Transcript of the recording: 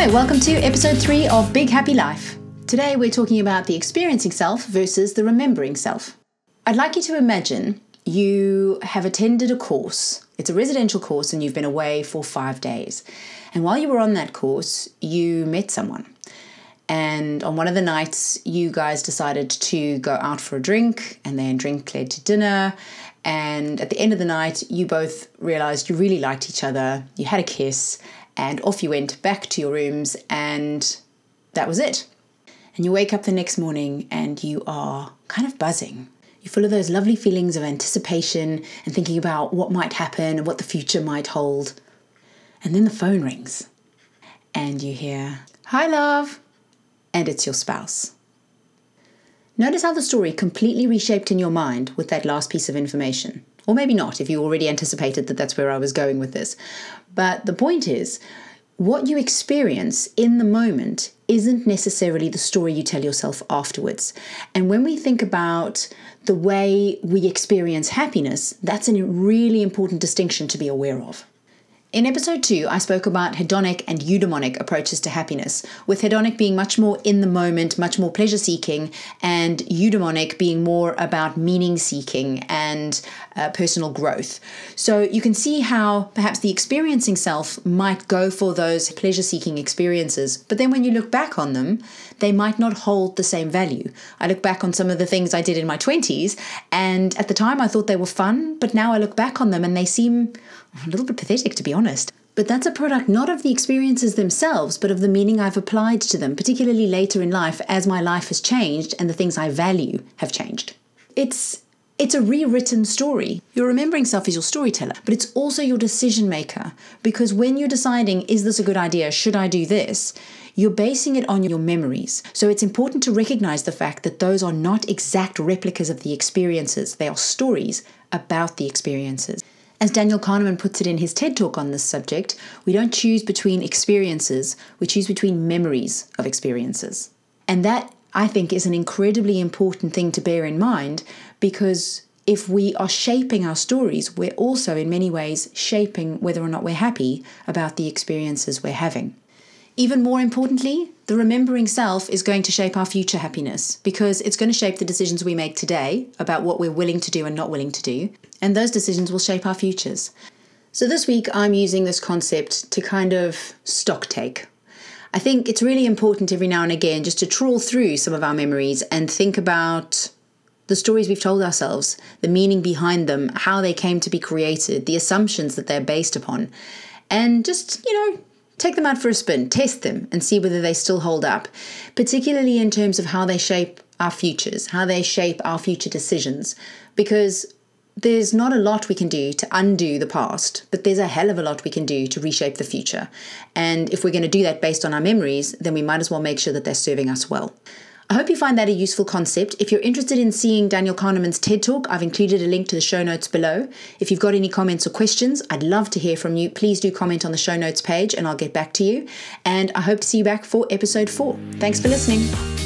Hi, welcome to episode three of Big Happy Life. Today we're talking about the experiencing self versus the remembering self. I'd like you to imagine you have attended a course. It's a residential course and you've been away for five days. And while you were on that course, you met someone. And on one of the nights, you guys decided to go out for a drink, and then drink led to dinner. And at the end of the night, you both realized you really liked each other. You had a kiss, and off you went back to your rooms, and that was it. And you wake up the next morning and you are kind of buzzing. You're full of those lovely feelings of anticipation and thinking about what might happen and what the future might hold. And then the phone rings and you hear, Hi, love. And it's your spouse. Notice how the story completely reshaped in your mind with that last piece of information. Or maybe not, if you already anticipated that that's where I was going with this. But the point is, what you experience in the moment isn't necessarily the story you tell yourself afterwards. And when we think about the way we experience happiness, that's a really important distinction to be aware of. In episode 2, I spoke about hedonic and eudaimonic approaches to happiness, with hedonic being much more in the moment, much more pleasure seeking, and eudaimonic being more about meaning seeking and uh, personal growth. So you can see how perhaps the experiencing self might go for those pleasure seeking experiences, but then when you look back on them, they might not hold the same value. I look back on some of the things I did in my 20s, and at the time I thought they were fun, but now I look back on them and they seem a little bit pathetic, to be honest. But that's a product not of the experiences themselves, but of the meaning I've applied to them, particularly later in life as my life has changed and the things I value have changed. It's it's a rewritten story. Your remembering self is your storyteller, but it's also your decision maker. Because when you're deciding, is this a good idea? Should I do this? You're basing it on your memories. So it's important to recognize the fact that those are not exact replicas of the experiences, they are stories about the experiences. As Daniel Kahneman puts it in his TED talk on this subject, we don't choose between experiences, we choose between memories of experiences. And that, I think, is an incredibly important thing to bear in mind because if we are shaping our stories, we're also, in many ways, shaping whether or not we're happy about the experiences we're having. Even more importantly, the remembering self is going to shape our future happiness because it's going to shape the decisions we make today about what we're willing to do and not willing to do, and those decisions will shape our futures. So this week, I'm using this concept to kind of stock take. I think it's really important every now and again just to trawl through some of our memories and think about the stories we've told ourselves, the meaning behind them, how they came to be created, the assumptions that they're based upon, and just, you know, take them out for a spin, test them, and see whether they still hold up, particularly in terms of how they shape our futures, how they shape our future decisions. Because there's not a lot we can do to undo the past, but there's a hell of a lot we can do to reshape the future. And if we're going to do that based on our memories, then we might as well make sure that they're serving us well. I hope you find that a useful concept. If you're interested in seeing Daniel Kahneman's TED Talk, I've included a link to the show notes below. If you've got any comments or questions, I'd love to hear from you. Please do comment on the show notes page and I'll get back to you. And I hope to see you back for episode four. Thanks for listening.